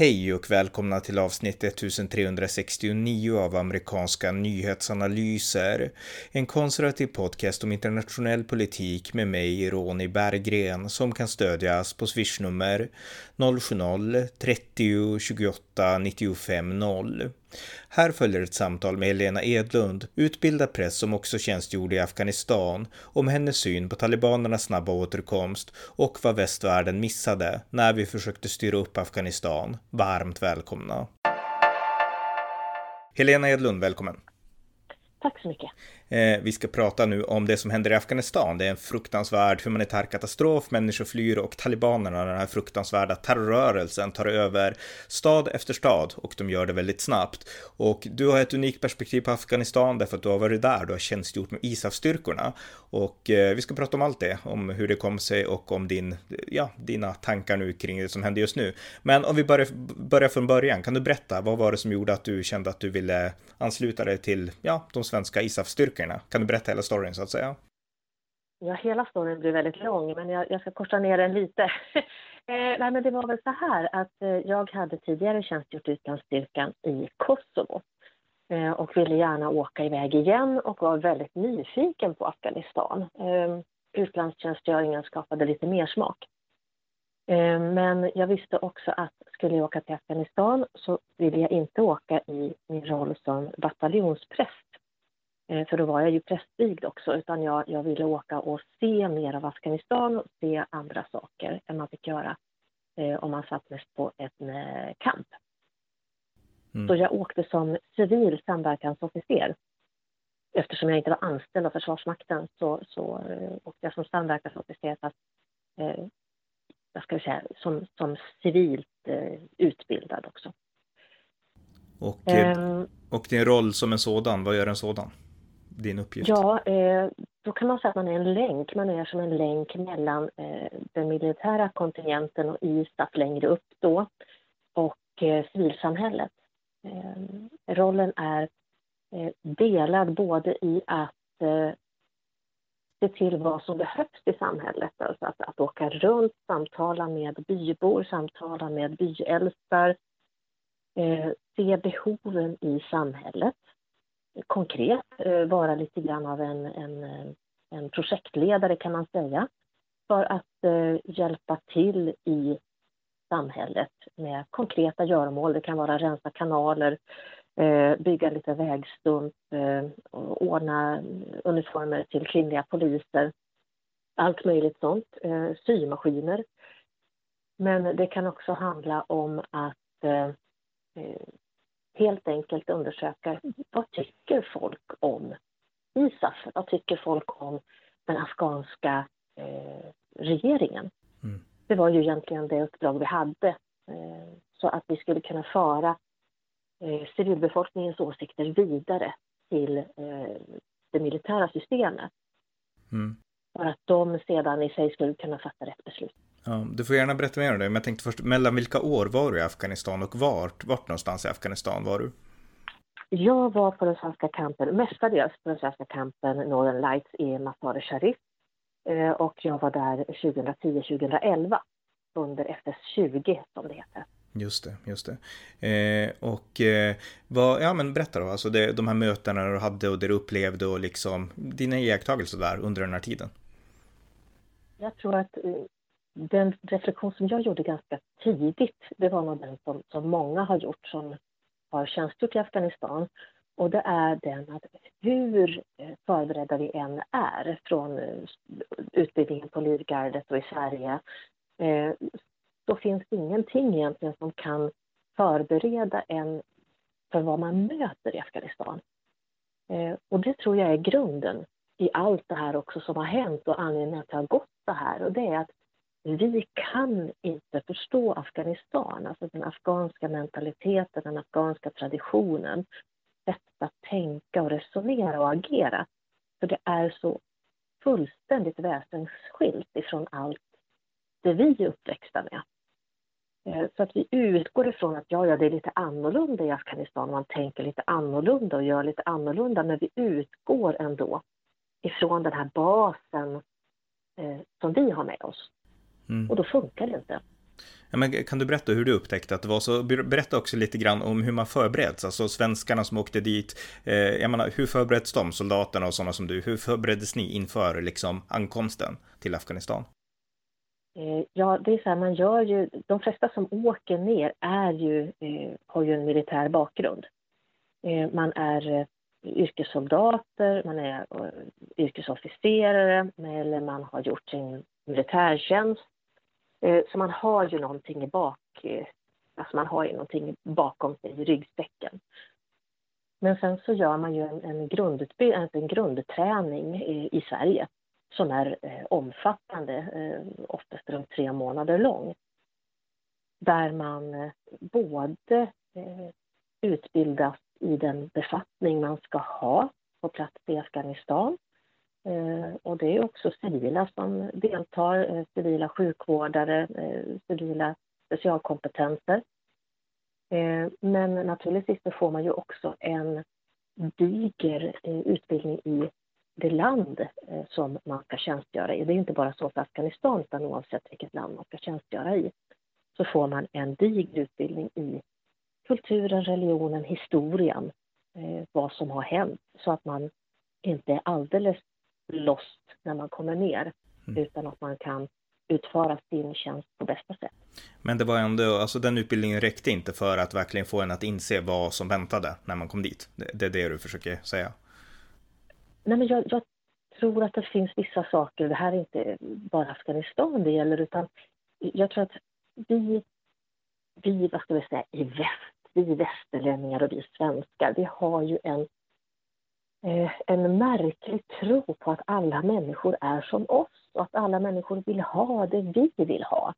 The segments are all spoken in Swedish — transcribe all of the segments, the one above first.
Hej och välkomna till avsnitt 1369 av amerikanska nyhetsanalyser. En konservativ podcast om internationell politik med mig, Ronny Berggren, som kan stödjas på swishnummer 070-30 28 95 0. Här följer ett samtal med Helena Edlund, utbildad präst som också tjänstgjorde i Afghanistan, om hennes syn på talibanernas snabba återkomst och vad västvärlden missade när vi försökte styra upp Afghanistan. Varmt välkomna! Helena Edlund, välkommen! Tack så mycket. Eh, vi ska prata nu om det som händer i Afghanistan. Det är en fruktansvärd humanitär katastrof, människor flyr och talibanerna, den här fruktansvärda terrorrörelsen, tar över stad efter stad och de gör det väldigt snabbt. Och du har ett unikt perspektiv på Afghanistan därför att du har varit där, du har tjänstgjort med ISAF-styrkorna. Och eh, vi ska prata om allt det, om hur det kom sig och om din, ja, dina tankar nu kring det som händer just nu. Men om vi börjar, börjar från början, kan du berätta, vad var det som gjorde att du kände att du ville ansluta dig till, ja, de svenska ISAF-styrkorna? Böckerna. Kan du berätta hela storyn så att säga? Ja, hela storyn blir väldigt lång, men jag, jag ska korta ner den lite. eh, nej, men det var väl så här att eh, jag hade tidigare tjänstgjort utlandsstyrkan i Kosovo eh, och ville gärna åka iväg igen och var väldigt nyfiken på Afghanistan. Eh, utlandstjänstgöringen skapade lite mer smak. Eh, men jag visste också att skulle jag åka till Afghanistan så ville jag inte åka i min roll som bataljonspräst för då var jag ju prästvigd också, utan jag, jag ville åka och se mer av Afghanistan och se andra saker än man fick göra eh, om man satt mest på en eh, kamp. Mm. Så jag åkte som civil samverkansofficer. Eftersom jag inte var anställd av Försvarsmakten så, så eh, åkte jag som samverkansofficer fast eh, vad ska säga, som, som civilt eh, utbildad också. Och, um, och din roll som en sådan, vad gör en sådan? Din uppgift? Ja, eh, då kan man säga att man är en länk. Man är som en länk mellan eh, den militära kontingenten och ISAF längre upp då och eh, civilsamhället. Eh, rollen är eh, delad både i att eh, se till vad som behövs i samhället. Alltså att, att åka runt, samtala med bybor, samtala med byäldstar, eh, se behoven i samhället konkret eh, vara lite grann av en, en, eh, en projektledare kan man säga för att eh, hjälpa till i samhället med konkreta göromål. Det kan vara rensa kanaler, bygga lite vägstump, ordna uniformer till kvinnliga poliser. Allt möjligt sånt. Symaskiner. Men det kan också handla om att helt enkelt undersöka vad tycker folk om ISAF? Vad tycker folk om den afghanska eh, regeringen? Mm. Det var ju egentligen det uppdrag vi hade eh, så att vi skulle kunna föra eh, civilbefolkningens åsikter vidare till eh, det militära systemet. Mm. För att de sedan i sig skulle kunna fatta rätt beslut. Ja, du får gärna berätta mer om det, men jag tänkte först, mellan vilka år var du i Afghanistan och vart, vart någonstans i Afghanistan var du? Jag var på den svenska kampen, mestadels på den svenska kampen Northern Lights i Mazar-e Sharif eh, och jag var där 2010-2011 under FS20 som det heter. Just det, just det. Eh, och eh, vad, ja men berätta då, alltså det, de här mötena du hade och det du upplevde och liksom dina iakttagelser där under den här tiden. Jag tror att eh, den reflektion som jag gjorde ganska tidigt, det var nog den som, som många har gjort som har tjänstgjort i Afghanistan. Och det är den att hur eh, förberedda vi än är från eh, utbildningen på Livgardet och i Sverige eh, så finns det ingenting egentligen som kan förbereda en för vad man möter i Afghanistan. Eh, och det tror jag är grunden i allt det här också som har hänt och anledningen till att det har gått så här. Och det är att vi kan inte förstå Afghanistan, alltså den afghanska mentaliteten, den afghanska traditionen, sättet att tänka och resonera och agera. För det är så fullständigt väsensskilt ifrån allt det vi är uppväxta med. Eh, så att vi utgår ifrån att ja, ja, det är lite annorlunda i Afghanistan, man tänker lite annorlunda och gör lite annorlunda, men vi utgår ändå ifrån den här basen eh, som vi har med oss. Mm. Och då funkar det inte. Ja, men kan du berätta hur du upptäckte att det var så? Berätta också lite grann om hur man förbereds, alltså svenskarna som åkte dit. Eh, jag menar, hur förbereds de, soldaterna och sådana som du? Hur förbereddes ni inför liksom ankomsten till Afghanistan? Eh, ja, det är så här, man gör ju, de flesta som åker ner är ju, eh, har ju en militär bakgrund. Eh, man är eh, yrkessoldater, man är eh, yrkesofficerare eller man har gjort sin militärtjänst. Eh, så man har ju någonting i bak, eh, alltså man har ju någonting bakom sig i ryggsäcken. Men sen så gör man ju en, en, grundutbildning, alltså en grundträning i, i Sverige som är eh, omfattande, eh, oftast runt tre månader lång. Där man eh, både eh, utbildas i den befattning man ska ha på plats i Afghanistan. Eh, och det är också civila som deltar, eh, civila sjukvårdare, eh, civila specialkompetenser. Men naturligtvis så får man ju också en diger utbildning i det land som man ska tjänstgöra i. Det är inte bara så för Afghanistan, utan oavsett vilket land man ska tjänstgöra i, så får man en diger utbildning i kulturen, religionen, historien, vad som har hänt, så att man inte är alldeles lost när man kommer ner, mm. utan att man kan utföra sin tjänst på bästa sätt. Men det var ändå, alltså den utbildningen räckte inte för att verkligen få en att inse vad som väntade när man kom dit. Det, det är det du försöker säga? Nej, men jag, jag, tror att det finns vissa saker, det här är inte bara Afghanistan det gäller, utan jag tror att vi, vi vad ska vi säga, i väst, vi västerlänningar och vi svenskar, vi har ju en, Eh, en märklig tro på att alla människor är som oss och att alla människor vill ha det vi vill ha.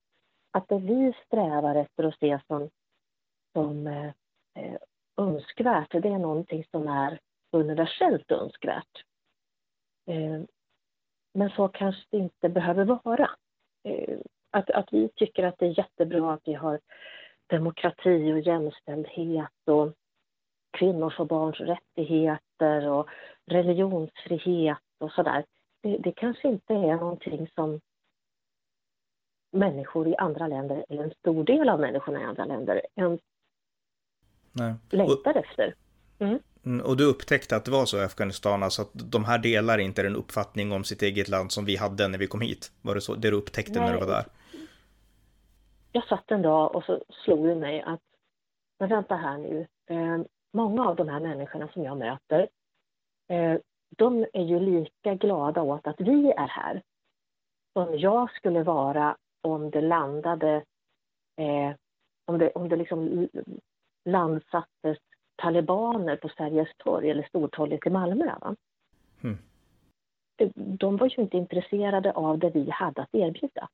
Att det vi strävar efter att se som, som eh, eh önskvärt, det är någonting som är universellt önskvärt. Eh, men så kanske det inte behöver vara. Eh, att, att vi tycker att det är jättebra att vi har demokrati och jämställdhet och kvinnors och barns rättigheter och religionsfrihet och sådär. Det, det kanske inte är någonting som människor i andra länder, eller en stor del av människorna i andra länder, ens Nej. längtar och, efter. Mm. Mm, och du upptäckte att det var så i Afghanistan, alltså att de här delar inte den uppfattning om sitt eget land som vi hade när vi kom hit? Var det så, det du upptäckte Nej. när du var där? Jag satt en dag och så slog det mig att, men vänta här nu, eh, många av de här människorna som jag möter, eh, de är ju lika glada åt att vi är här som jag skulle vara om det landade, eh, om det, om det liksom landsattes talibaner på Sergels torg eller Stortorget i Malmö. Mm. De var ju inte intresserade av det vi hade att erbjuda.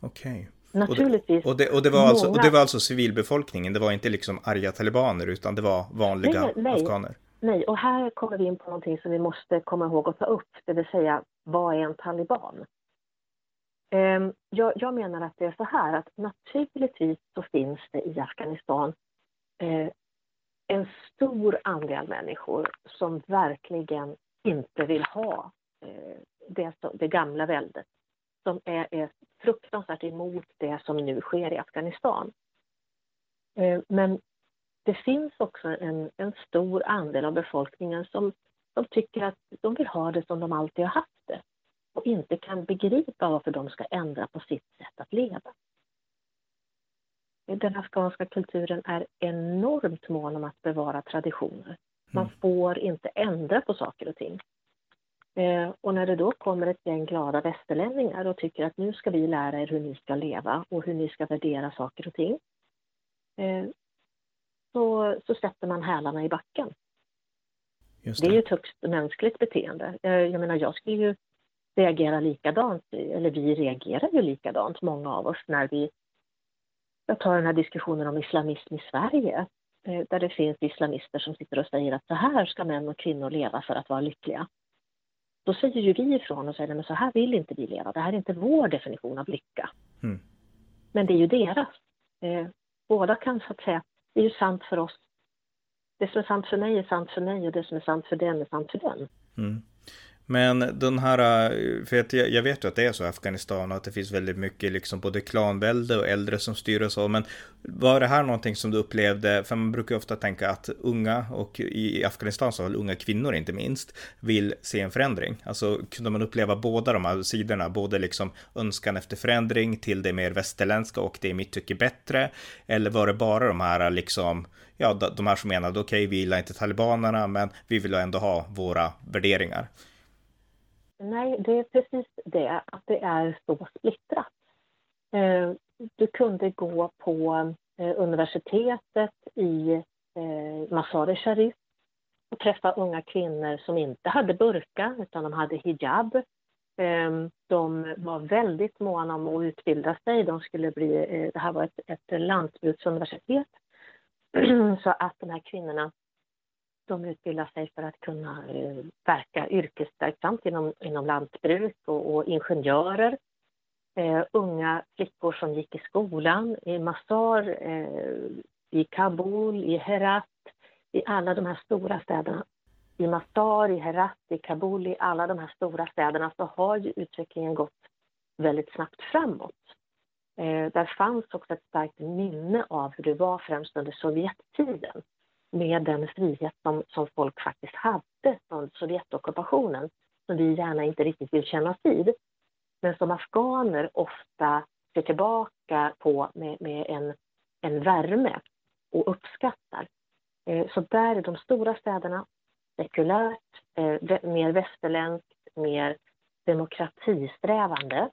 Okej. Okay. Naturligtvis. Och det, och, det, var alltså, och det var alltså civilbefolkningen, det var inte liksom arga talibaner utan det var vanliga nej, nej, afghaner? Nej, och här kommer vi in på någonting som vi måste komma ihåg att ta upp, det vill säga vad är en taliban? Ehm, jag, jag menar att det är så här att naturligtvis så finns det i Afghanistan eh, en stor andel människor som verkligen inte vill ha eh, det, det gamla väldet. Som är, är fruktansvärt emot det som nu sker i Afghanistan. Eh, men det finns också en, en stor andel av befolkningen som, som tycker att de vill ha det som de alltid har haft det och inte kan begripa varför de ska ändra på sitt sätt att leva den afghanska kulturen är enormt mån om att bevara traditioner. Man mm. får inte ändra på saker och ting. Eh, och när det då kommer ett gäng glada västerlänningar och tycker att nu ska vi lära er hur ni ska leva och hur ni ska värdera saker och ting. Eh, så, så sätter man hälarna i backen. Det. det. är ju ett högst mänskligt beteende. Eh, jag menar, jag skulle ju reagera likadant, eller vi reagerar ju likadant, många av oss, när vi jag tar den här diskussionen om islamism i Sverige, eh, där det finns islamister som sitter och säger att så här ska män och kvinnor leva för att vara lyckliga. Då säger ju vi ifrån och säger att så här vill inte vi leva, det här är inte vår definition av lycka. Mm. Men det är ju deras. Eh, båda kan så att säga, det är ju sant för oss. Det som är sant för mig är sant för mig och det som är sant för den är sant för den. Mm. Men den här, eh, för jag, vet ju att det är så i Afghanistan och att det finns väldigt mycket liksom både klanvälde och äldre som styr och så. Men var det här någonting som du upplevde, för man brukar ju ofta tänka att unga och i Afghanistan så har unga kvinnor inte minst vill se en förändring. Alltså kunde man uppleva båda de här sidorna, både liksom önskan efter förändring till det mer västerländska och det i mitt tycke bättre. Eller var det bara de här liksom ja, de här som menade okej, okay, vi gillar inte talibanerna, men vi vill ändå ha våra värderingar. Nej, det är precis det, att det är så splittrat. Eh, du kunde gå på eh, universitetet i eh, Mazar-e Sharif och träffa unga kvinnor som inte hade burka, utan de hade hijab. Ehm, de var väldigt måna om att utbilda sig. De skulle bli, eh, det här var ett, ett lantbruksuniversitet. Så att de här kvinnorna de utbildar sig för att kunna eh, verka yrkesverksamt inom, inom lantbruk och, och ingenjörer. Eh, unga flickor som gick i skolan i Mazar, eh, i Kabul, i Herat, i alla de här stora städerna. I Mazar, i Herat, i Kabul, i alla de här stora städerna så har ju utvecklingen gått väldigt snabbt framåt. Eh, där fanns också ett starkt minne av hur det var främst under Sovjettiden med den frihet som, som folk faktiskt hade från Sovjetockupationen som vi gärna inte riktigt vill kännas vid. Men som afghaner ofta ser tillbaka på med, med en, en värme och uppskattar. Eh, så där är de stora städerna sekulärt, eh, mer västerländskt, mer demokratisträvande.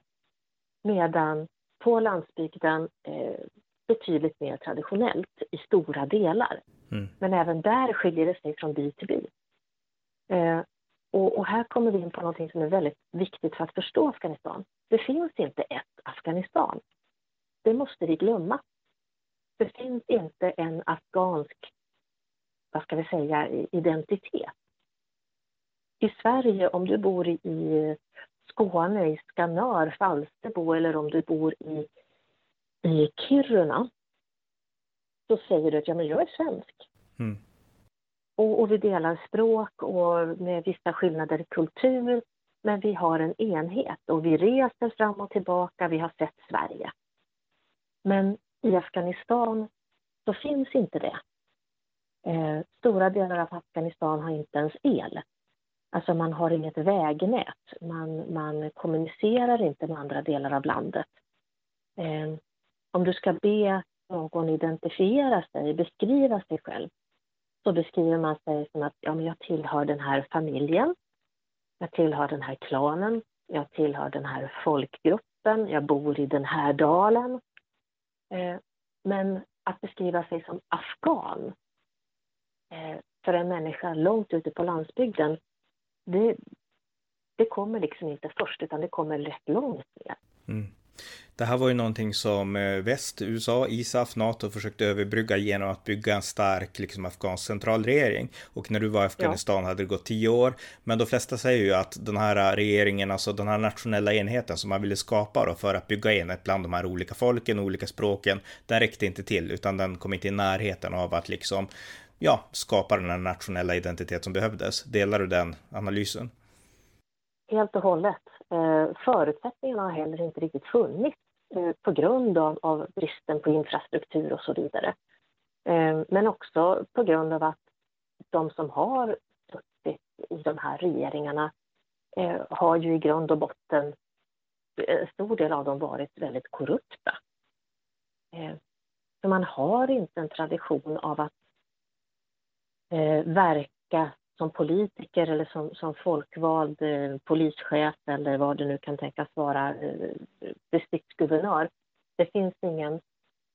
Medan på landsbygden eh, betydligt mer traditionellt i stora delar. Mm. Men även där skiljer det sig från by till by. Eh, och, och, här kommer vi in på något som är väldigt viktigt för att förstå Afghanistan. Det finns inte ett Afghanistan. Det måste vi glömma. Det finns inte en afghansk, vad ska vi säga, identitet. I Sverige, om du bor i Skåne, i Skanör, Falsterbo eller om du bor i, i Kiruna så säger du att ja, men jag är svensk. Mm. Och, och, vi delar språk och med vissa skillnader i kultur. Men vi har en enhet och vi reser fram och tillbaka. Vi har sett Sverige. Men i Afghanistan så finns inte det. Eh, stora delar av Afghanistan har inte ens el. Alltså man har inget vägnät. Man, man kommunicerar inte med andra delar av landet. Eh, om du ska be någon identifiera sig, beskriva sig själv, så beskriver man sig som att ja, men jag tillhör den här familjen, jag tillhör den här klanen, jag tillhör den här folkgruppen, jag bor i den här dalen. Eh, men att beskriva sig som afghan eh, för en människa långt ute på landsbygden, det, det kommer liksom inte först, utan det kommer rätt långt ner. Mm. Det här var ju någonting som eh, väst, USA, ISAF, NATO försökte överbrygga genom att bygga en stark liksom, afghansk centralregering. Och när du var i Afghanistan ja. hade det gått tio år. Men de flesta säger ju att den här regeringen, alltså den här nationella enheten som man ville skapa då för att bygga enhet bland de här olika folken, olika språken, den räckte inte till, utan den kom inte i närheten av att liksom, ja, skapa den här nationella identitet som behövdes. Delar du den analysen? Helt och hållet. Eh, förutsättningarna har heller inte riktigt funnits eh, på grund av, av, bristen på infrastruktur och så vidare. Eh, men också på grund av att de som har suttit i de här regeringarna har ju i grund och botten, en stor del av dem varit väldigt korrupta. Så man har inte en tradition av att verka som politiker eller som, som folkvald eh, polischef eller vad det nu kan tänkas vara, eh, distriktsguvernör. Det finns ingen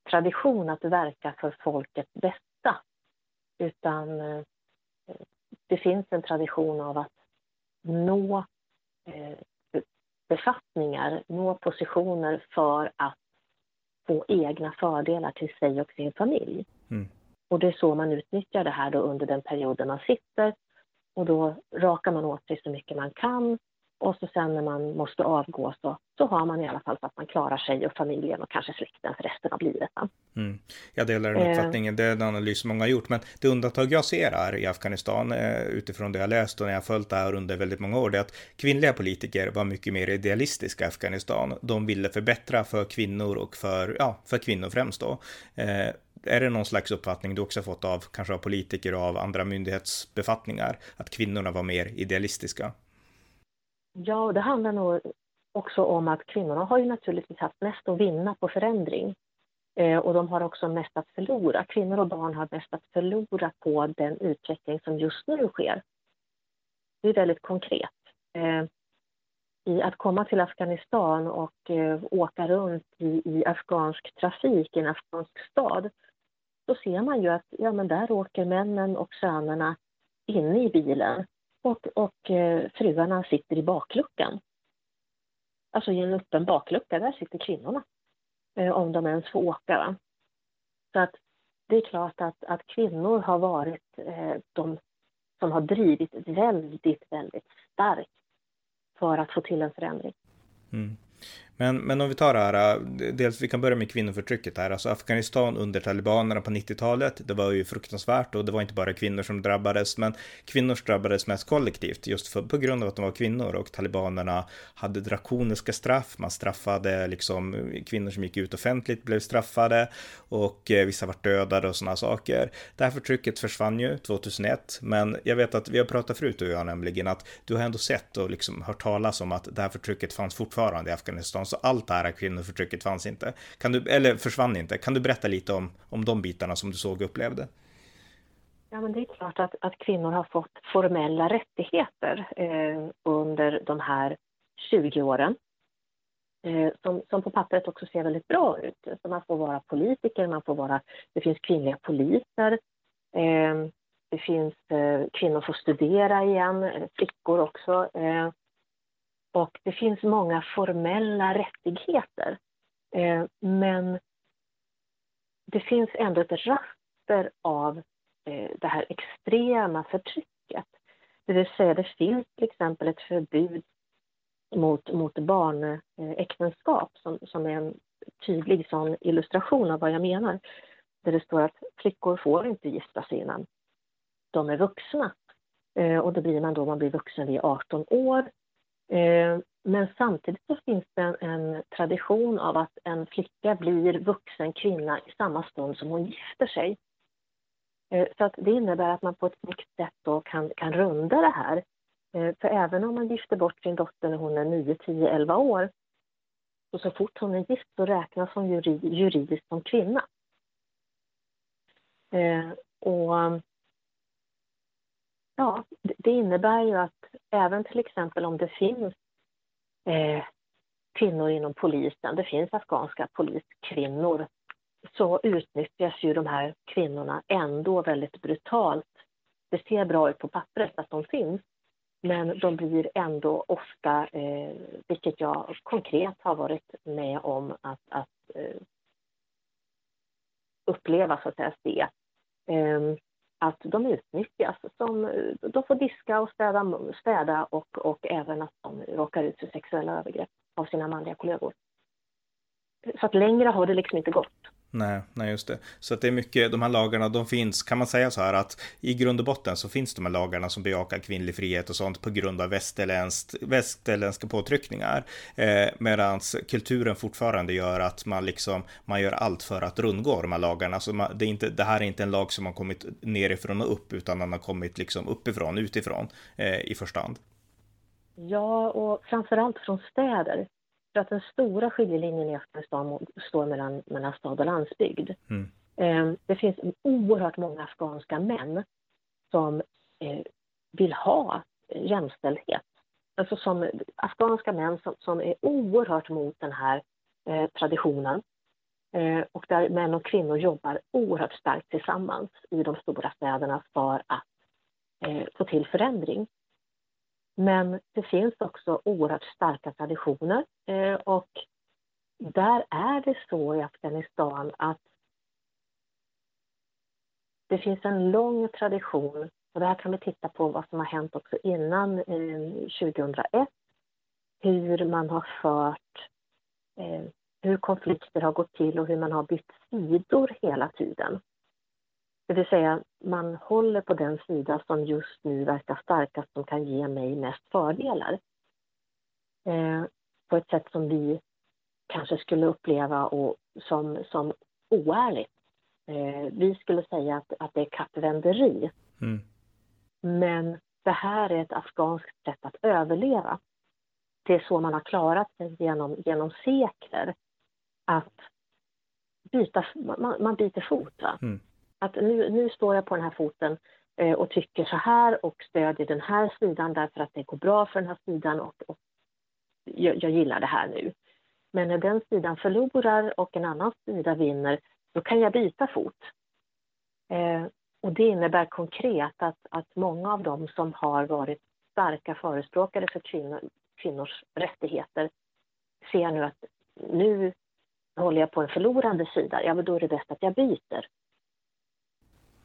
tradition att verka för folkets bästa. Utan eh, det finns en tradition av att nå eh, befattningar, nå positioner för att få egna fördelar till sig och sin familj. Mm. Och det är så man utnyttjar det här då under den perioden man sitter och då rakar man åt sig så mycket man kan Och så sen när man måste avgå så, så har man i alla fall så att man klarar sig och familjen och kanske släkten för resten av livet. Mm. Jag delar den uppfattningen, det är en analys många har gjort. Men det undantag jag ser här i Afghanistan eh, utifrån det jag läst och när jag följt det här under väldigt många år, det är att kvinnliga politiker var mycket mer idealistiska i Afghanistan. De ville förbättra för kvinnor och för, ja, för kvinnor främst då. Är det någon slags uppfattning du också fått av kanske av politiker och av andra myndighetsbefattningar, att kvinnorna var mer idealistiska? Ja, det handlar nog också om att kvinnorna har ju naturligtvis haft mest att vinna på förändring. Eh, och de har också mest att förlora. Kvinnor och barn har mest att förlora på den utveckling som just nu sker. Det är väldigt konkret. Eh, I att komma till Afghanistan och eh, åka runt i, i afghansk trafik i en afghansk stad så ser man ju att ja, men där åker männen och sönerna inne i bilen och, och eh, fruarna sitter i bakluckan. Alltså i en öppen baklucka, där sitter kvinnorna. Eh, om de ens får åka. Va? Så att det är klart att, att kvinnor har varit eh, de som har drivit väldigt, väldigt starkt för att få till en förändring. Mm. Men, men om vi tar det här, eh, dels vi kan börja med kvinnoförtrycket här, alltså Afghanistan under talibanerna på 90-talet, det var ju fruktansvärt och det var inte bara kvinnor som drabbades, men kvinnor drabbades mest kollektivt just för, på grund av att de var kvinnor och talibanerna hade drakoniska straff, man straffade liksom eh, kvinnor som gick ut offentligt blev straffade och eh, vissa var dödade och sådana saker. Det här förtrycket försvann ju 2001, men jag vet att vi har pratat förut du och jag nämligen att du har ändå sett och liksom hört talas om att det här förtrycket fanns fortfarande i Afghanistan så allt det här kvinnoförtrycket fanns inte. Kan du, eller försvann inte. Kan du berätta lite om, om de bitarna som du såg och upplevde? Ja, men det är klart att, att kvinnor har fått formella rättigheter eh, under de här 20 åren. Eh, som, som på pappret också ser väldigt bra ut. Så man får vara politiker, man får vara, det finns kvinnliga poliser. Eh, det finns, eh, kvinnor får studera igen, eh, flickor också. Eh, och det finns många formella rättigheter. Eh, men det finns ändå ett raster av eh, det här extrema förtrycket. Det vill säga, det finns till exempel ett förbud mot, mot barnäktenskap som, som är en tydlig sån illustration av vad jag menar. Där det står att flickor får inte gifta sig innan de är vuxna. Eh, och då blir man då man blir vuxen vid 18 år Eh, men samtidigt så finns det en, tradition av att en flicka blir vuxen kvinna i samma stund som hon gifter sig. Eh, så att det innebär att man på ett snyggt sätt då kan, kan runda det här. Eh, för även om man gifter bort sin dotter när hon är 9, 10, 11 år och så fort hon är gift så räknas hon juridiskt som kvinna. Och Ja, det innebär ju att även till exempel om det finns eh, kvinnor inom polisen, det finns afghanska poliskvinnor, så utnyttjas ju de här kvinnorna ändå väldigt brutalt. Det ser bra ut på pappret att de finns, men de blir ändå ofta, eh, vilket jag konkret har varit med om att, att eh, uppleva, så att säga, se. Eh, att de utnyttjas. Som, eh, de får diska och städa, städa och, och även att de råkar ut för sexuella övergrepp av sina manliga kollegor. Så att längre har det liksom inte gått. Nej, nej just det. Så att det är mycket, de här lagarna, de finns, kan man säga så här att i grund och botten så finns de här lagarna som bejakar kvinnlig frihet och sånt på grund av västerländska påtryckningar. Eh, Medan kulturen fortfarande gör att man liksom, man gör allt för att rundgå de här lagarna. Så man, det, är inte, det här är inte en lag som har kommit nerifrån och upp, utan den har kommit liksom uppifrån, utifrån eh, i första hand. Ja, och framförallt från städer. Att den stora skiljelinjen i Afghanistan står mellan, mellan stad och landsbygd. Mm. Ehm, det finns oerhört många afghanska män som eh, vill ha jämställdhet. Alltså som afghanska män som, som är oerhört mot den här eh, traditionen. Eh, och där män och kvinnor jobbar oerhört starkt tillsammans i de stora städerna för att eh, få till förändring. Men det finns också oerhört starka traditioner eh, och där är det så i Afghanistan att det finns en lång tradition och där kan vi titta på vad som har hänt också innan eh, 2001 hur man har fört, eh, hur konflikter har gått till och hur man har bytt sidor hela tiden. Det vill säga, man håller på den sida som just nu verkar starkast, som kan ge mig mest fördelar. Eh, på ett sätt som vi kanske skulle uppleva och som, som oärligt. Eh, vi skulle säga att, att det är kattvänderi. Mm. Men det här är ett afghanskt sätt att överleva. Det är så man har klarat sig genom, genom sekler. Att byta, man, man byter fot. Mm. Att nu, nu står jag på den här foten eh, och tycker så här och stödjer den här sidan därför att det går bra för den här sidan och, och jag, jag, gillar det här nu. Men när den sidan förlorar och en annan sida vinner, då kan jag byta fot. Eh, och det innebär konkret att, att många av dem som har varit starka förespråkare för kvinnor, kvinnors rättigheter ser nu att nu håller jag på en förlorande sida, ja men då är det bäst att jag byter.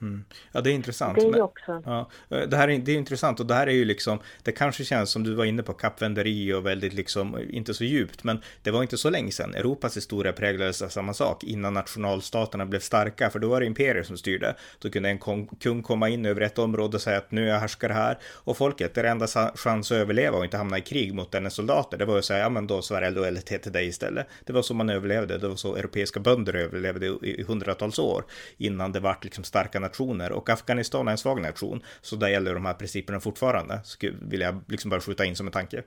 Mm. Ja, det är intressant. Det är ju också. Ja, det här är, det är intressant och det här är ju liksom, det kanske känns som du var inne på kappvänderi och väldigt liksom, inte så djupt, men det var inte så länge sedan. Europas historia präglades av samma sak innan nationalstaterna blev starka, för då var det imperier som styrde. Då kunde en kung komma in över ett område och säga att nu är jag härskare här och folket, det enda chans att överleva och inte hamna i krig mot denna soldater, det var att säga, ja men då jag lojalitet till dig istället. Det var så man överlevde, det var så europeiska bönder överlevde i hundratals år innan det vart liksom starka nationer och Afghanistan är en svag nation. Så där gäller de här principerna fortfarande, vill jag liksom bara skjuta in som en tanke.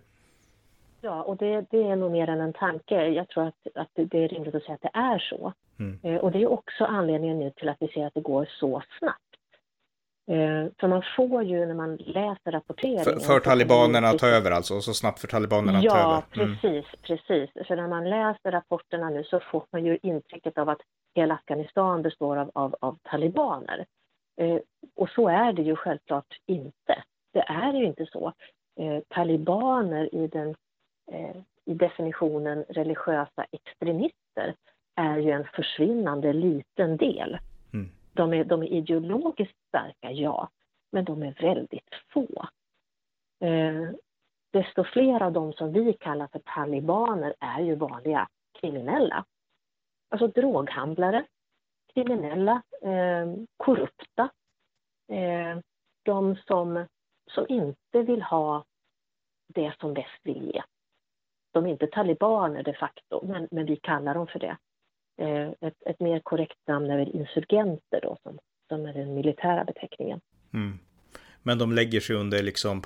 Ja, och det, det är nog mer än en tanke. Jag tror att, att det är rimligt att säga att det är så. Mm. Eh, och det är också anledningen nu till att vi ser att det går så snabbt. Eh, för man får ju när man läser rapportering... För, för talibanerna att ta över alltså, så snabbt för talibanerna ja, att ta över? Ja, mm. precis, precis. För när man läser rapporterna nu så får man ju intrycket av att hela Afghanistan består av, av, av talibaner. Eh, och så är det ju självklart inte. Det är ju inte så. Eh, talibaner i, den, eh, i definitionen religiösa extremister är ju en försvinnande liten del. Mm. De, är, de är ideologiskt starka, ja, men de är väldigt få. Eh, desto fler av dem som vi kallar för talibaner är ju vanliga kriminella. Alltså droghandlare, kriminella, eh, korrupta. Eh, de som, som inte vill ha det som väst vill ge. De är inte talibaner de facto, men, men vi kallar dem för det. Eh, ett, ett, mer korrekt namn är väl insurgenter då, som, som är den militära beteckningen. Mm. Men de lägger sig under liksom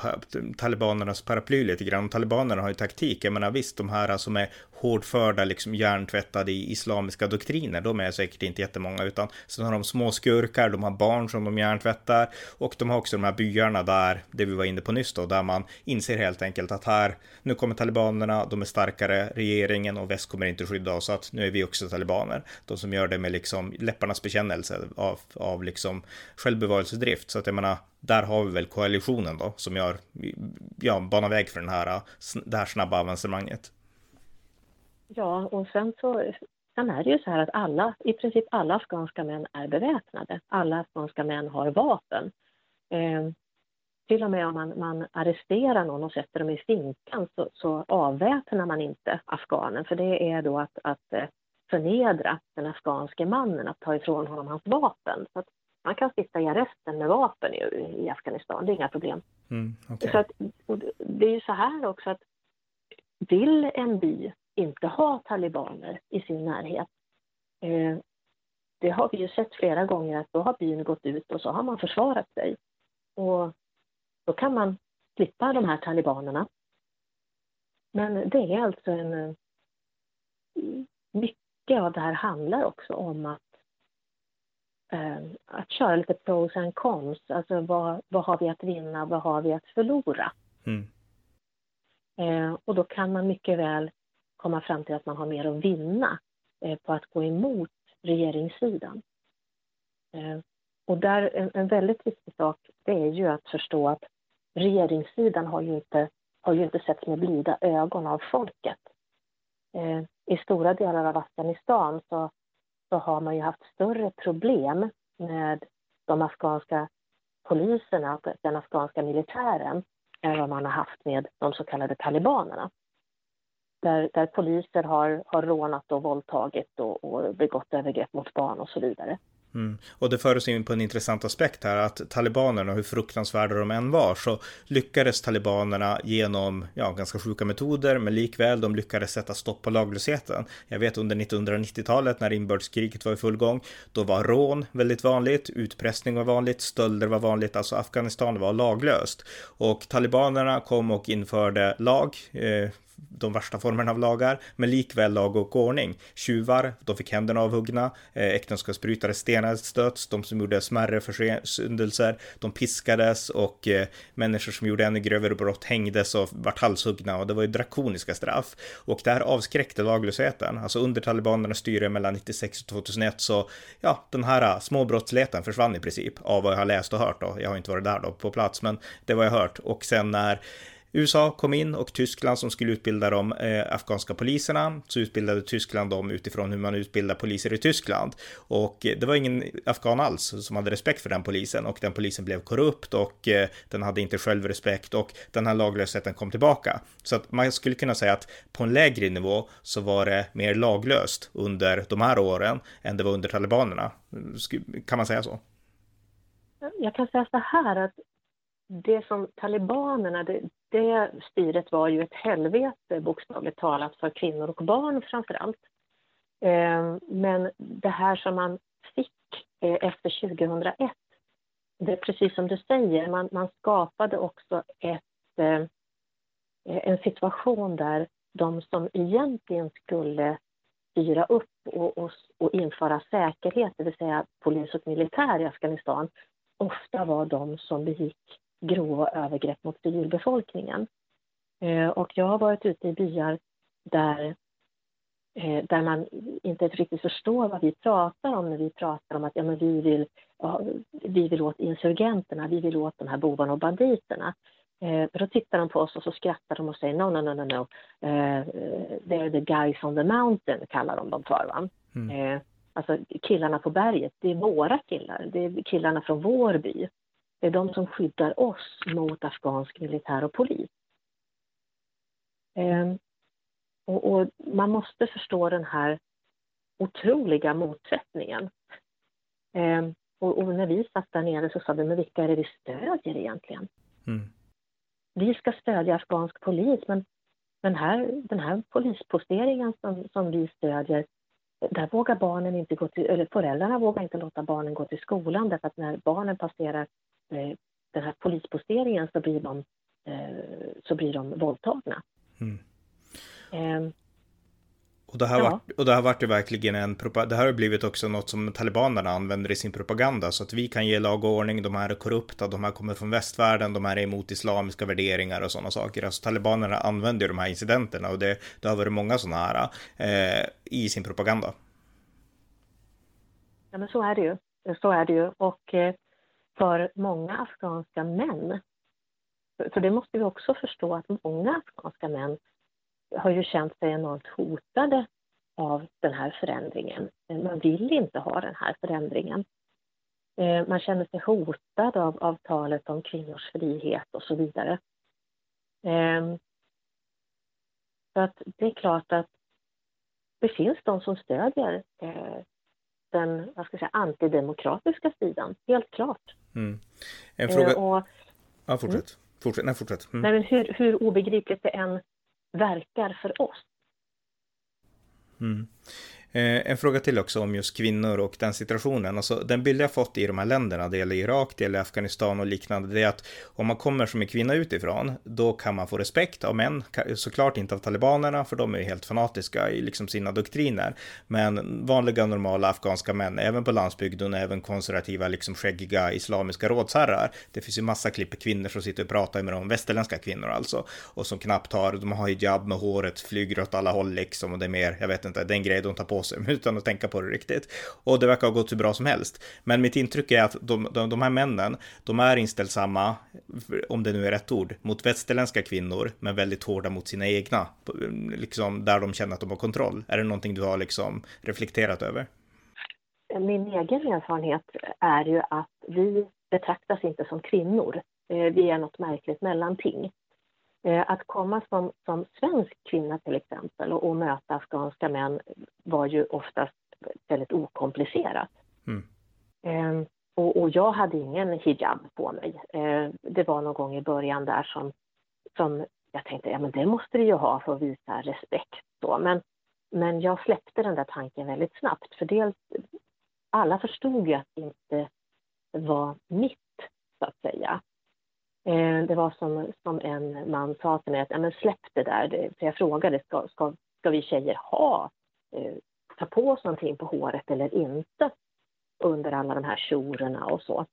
talibanernas paraply lite grann. Talibanerna har ju taktik. Jag menar visst, de här som är hårdförda, liksom hjärntvättade i islamiska doktriner, de är säkert inte jättemånga, utan sen har de små skurkar, de har barn som de hjärntvättar och de har också de här byarna där, det vi var inne på nyss då, där man inser helt enkelt att här, nu kommer talibanerna, de är starkare, regeringen och väst kommer inte skydda oss, så att nu är vi också talibaner. De som gör det med liksom läpparnas bekännelse av, av liksom självbevarelsedrift, så att jag menar, där har vi väl koalitionen då som gör, ja, banar väg för den här, det här snabba avancemanget. Ja, och sen så sen är det ju så här att alla, i princip alla afghanska män är beväpnade. Alla afghanska män har vapen. Eh, till och med om man, man arresterar någon och sätter dem i finkan så, så avväpnar man inte afghanen för det är då att, att eh, förnedra den afghanske mannen, att ta ifrån honom hans vapen. Så man kan sitta i arresten med vapen i, i Afghanistan, det är inga problem. Mm, okay. så att, det är ju så här också att vill en by inte ha talibaner i sin närhet. Eh, det har vi ju sett flera gånger att då har byn gått ut och så har man försvarat sig. Och då kan man slippa de här talibanerna. Men det är alltså en... Eh, mycket av det här handlar också om att, att köra lite pros and cons. Alltså vad, vad har vi att vinna, vad har vi att förlora? Mm. och då kan man mycket väl komma fram till att man har mer att vinna eh, på att gå emot regeringssidan. Eh, och där, en, en, väldigt viktig sak det är ju att förstå att regeringssidan har ju inte, har ju inte setts med blida ögon av folket. Eh, I stora delar av Afghanistan så, så har man ju haft större problem med de afghanska poliserna och den afghanska militären än vad man har haft med de så kallade talibanerna. där, där poliser har, har rånat och våldtagit och, och begått övergrepp mot barn och så vidare. Mm. Och det för oss in på en intressant aspekt här, att talibanerna, hur fruktansvärda de än var, så lyckades talibanerna genom ja, ganska sjuka metoder, men likväl de lyckades sätta stopp på laglösheten. Jag vet under 1990-talet när inbördeskriget var i full gång, då var rån väldigt vanligt, utpressning var vanligt, stölder var vanligt, alltså Afghanistan var laglöst. Och talibanerna kom och införde lag, eh, de värsta formerna av lagar, men likväl lag och ordning. Tjuvar, de fick händerna avhuggna, eh, äktenskapsbrytare stenades, stöts, de som gjorde smärre försyndelser, de piskades och eh, människor som gjorde ännu grövre brott hängdes och vart halshuggna och det var ju drakoniska straff. Och det här avskräckte laglösheten, alltså under talibanernas styre mellan 96 och 2001 så, ja, den här eh, småbrottsligheten försvann i princip av vad jag har läst och hört då. Jag har inte varit där då på plats, men det var jag hört. Och sen när USA kom in och Tyskland som skulle utbilda de eh, afghanska poliserna så utbildade Tyskland dem utifrån hur man utbildar poliser i Tyskland. Och eh, det var ingen afghan alls som hade respekt för den polisen och den polisen blev korrupt och eh, den hade inte självrespekt och den här laglösheten kom tillbaka. Så att man skulle kunna säga att på en lägre nivå så var det mer laglöst under de här åren än det var under talibanerna. Kan man säga så? Jag kan säga så här att det som talibanerna, det, det styret var ju ett helvete bokstavligt talat för kvinnor och barn framför allt. Eh, men det här som man fick eh, efter 2001, det är precis som du säger, man, man skapade också ett, eh, en situation där de som egentligen skulle styra upp och, och, och införa säkerhet, det vill säga polis och militär i Afghanistan, ofta var de som begick grova övergrepp mot civilbefolkningen. Eh, och jag har varit ute i byar där, eh, där man inte riktigt förstår vad vi pratar om när vi pratar om att ja, men vi, vill, ja, vi vill åt insurgenterna, vi vill åt de här bovarna och banditerna. Eh, då tittar de på oss och så skrattar de och säger no, no, no, no, no. Eh, they're the guys on the mountain, kallar de dem för. Va? Mm. Eh, alltså killarna på berget, det är våra killar, det är killarna från vår by. Det är de som skyddar oss mot afghansk militär och polis. Eh, och, och, man måste förstå den här otroliga motsättningen. Eh, och, och, när vi satt där nere så sa vi, men vilka är det vi stödjer egentligen? Mm. Vi ska stödja afghansk polis, men den här, den här polisposteringen som, som vi stödjer, där vågar barnen inte gå till, eller föräldrarna vågar inte låta barnen gå till skolan därför att när barnen passerar den här polisposteringen så blir de, eh, så blir de våldtagna. Mm. Eh, och det, här ja. och det har varit verkligen en, det här har blivit också något som talibanerna använder i sin propaganda, så att vi kan ge lag och ordning, de här är korrupta, de här kommer från västvärlden, de här är emot islamiska värderingar och sådana saker. Alltså talibanerna använder de här incidenterna och det, det har varit många sådana här eh, i sin propaganda. Ja men så är det ju, så är det ju och eh, för många afghanska män. För det måste vi också förstå att många afghanska män har ju känt sig enormt hotade av den här förändringen. Man vill inte ha den här förändringen. Eh, man känner sig hotad av, av talet om kvinnors frihet och så vidare. Eh, så att det är klart att det finns de som stödjer eh, den vad ska jag säga, antidemokratiska sidan, helt klart. Mm. En fråga... Eh, och, ja, fortsätt. Mm. Fortsätt. Nej, fortsätt. Mm. Nej, men hur, hur obegripligt det än verkar för oss. Mm. Eh, en fråga till också om just kvinnor och den situationen. Alltså, den bild jag fått i de här länderna, det gäller Irak, det gäller Afghanistan och liknande, det är att om man kommer som en kvinna utifrån, då kan man få respekt av män, såklart inte av talibanerna, för de är ju helt fanatiska i liksom sina doktriner, men vanliga normala afghanska män, även på landsbygden, även konservativa, liksom skäggiga islamiska rådsherrar. Det finns ju massa klipp på kvinnor som sitter och pratar med de västerländska kvinnor alltså, och som knappt har, de har hijab med håret, flyger åt alla håll liksom, och det är mer, jag vet inte, den grej de tar på sig utan att tänka på det riktigt. Och det verkar ha gått hur bra som helst. Men mitt intryck är att de, de, de här männen, de är inställsamma, om det nu är rätt ord, mot västerländska kvinnor, men väldigt hårda mot sina egna, liksom där de känner att de har kontroll. Är det någonting du har liksom reflekterat över? Min egen erfarenhet är ju att vi betraktas inte som kvinnor. Eh, vi är något märkligt mellanting. Eh, att komma som, som svensk kvinna till exempel och, och möta afghanska män var ju oftast väldigt okomplicerat. Mm. Eh, och, och, jag hade ingen hijab på mig. Eh, det var någon gång i början där som, som jag tänkte, ja men det måste du ju ha för att visa respekt. Då. Men, men jag släppte den där tanken väldigt snabbt. För dels, alla förstod ju att det inte var mitt, så att säga. Eh, det var som, som en man sa till mig att, men släpp det där. För jag frågade, ska, ska, ska vi tjejer ha, eh, ta på oss någonting på håret eller inte? Under alla de här tjorerna och så.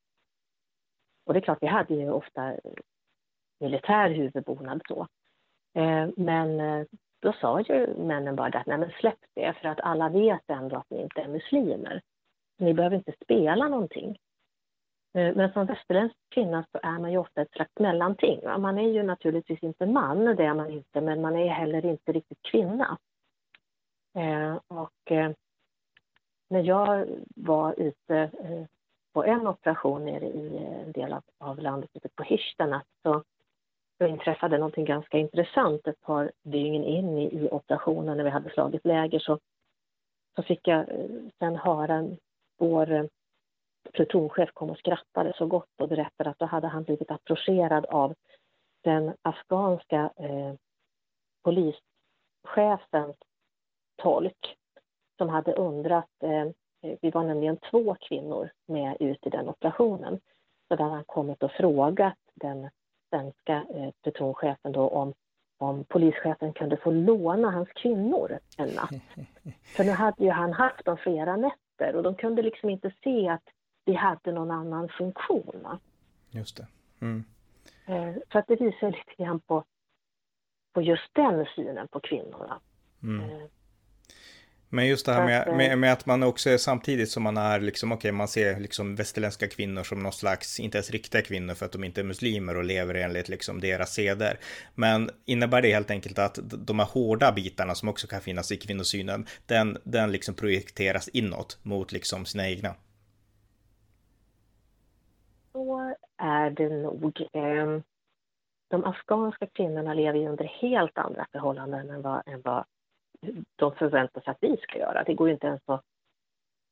Och det är klart, vi hade ju ofta militär huvudbonad så. Eh, men då sa ju männen bara att nej men släpp det för att alla vet ändå att ni inte är muslimer. Ni behöver inte spela någonting. Eh, men som västerländsk kvinna så är man ju ofta ett slags mellanting. Man är ju naturligtvis inte man, det är man inte, men man är heller inte riktigt kvinna. Eh, och eh, när jag var ute på en operation nere i en del av, landet, ute på Hirstena, så inträffade någonting ganska intressant ett par dygn in i, i operationen när vi hade slagit läger så, så fick jag sen höra vår plutonchef kom och skrattade så gott och berättade att då hade han blivit approcherad av den afghanska eh, polischefens tolk som hade undrat, eh, vi var nämligen två kvinnor med ut i den operationen, så där han kommit och frågat den svenska eh, plutonchefen då om, om polischefen kunde få låna hans kvinnor en natt. För nu hade ju han haft dem flera nätter och de kunde liksom inte se att vi hade någon annan funktion. Just det. Mm. Eh, så att det visar lite grann på, på just den synen på kvinnorna. Mm. Eh, men just det här med, med, eh, med, att man också är samtidigt som man är liksom, okej, okay, man ser liksom västerländska kvinnor som någon slags, inte ens riktiga kvinnor för att de inte är muslimer och lever enligt liksom deras seder. Men innebär det helt enkelt att de här hårda bitarna som också kan finnas i kvinnosynen, den, den liksom projekteras inåt mot liksom sina egna? Så är det nog. Eh, de afghanska kvinnorna lever ju under helt andra förhållanden än vad, än vad de förväntar sig att vi ska göra. Det går ju inte ens att,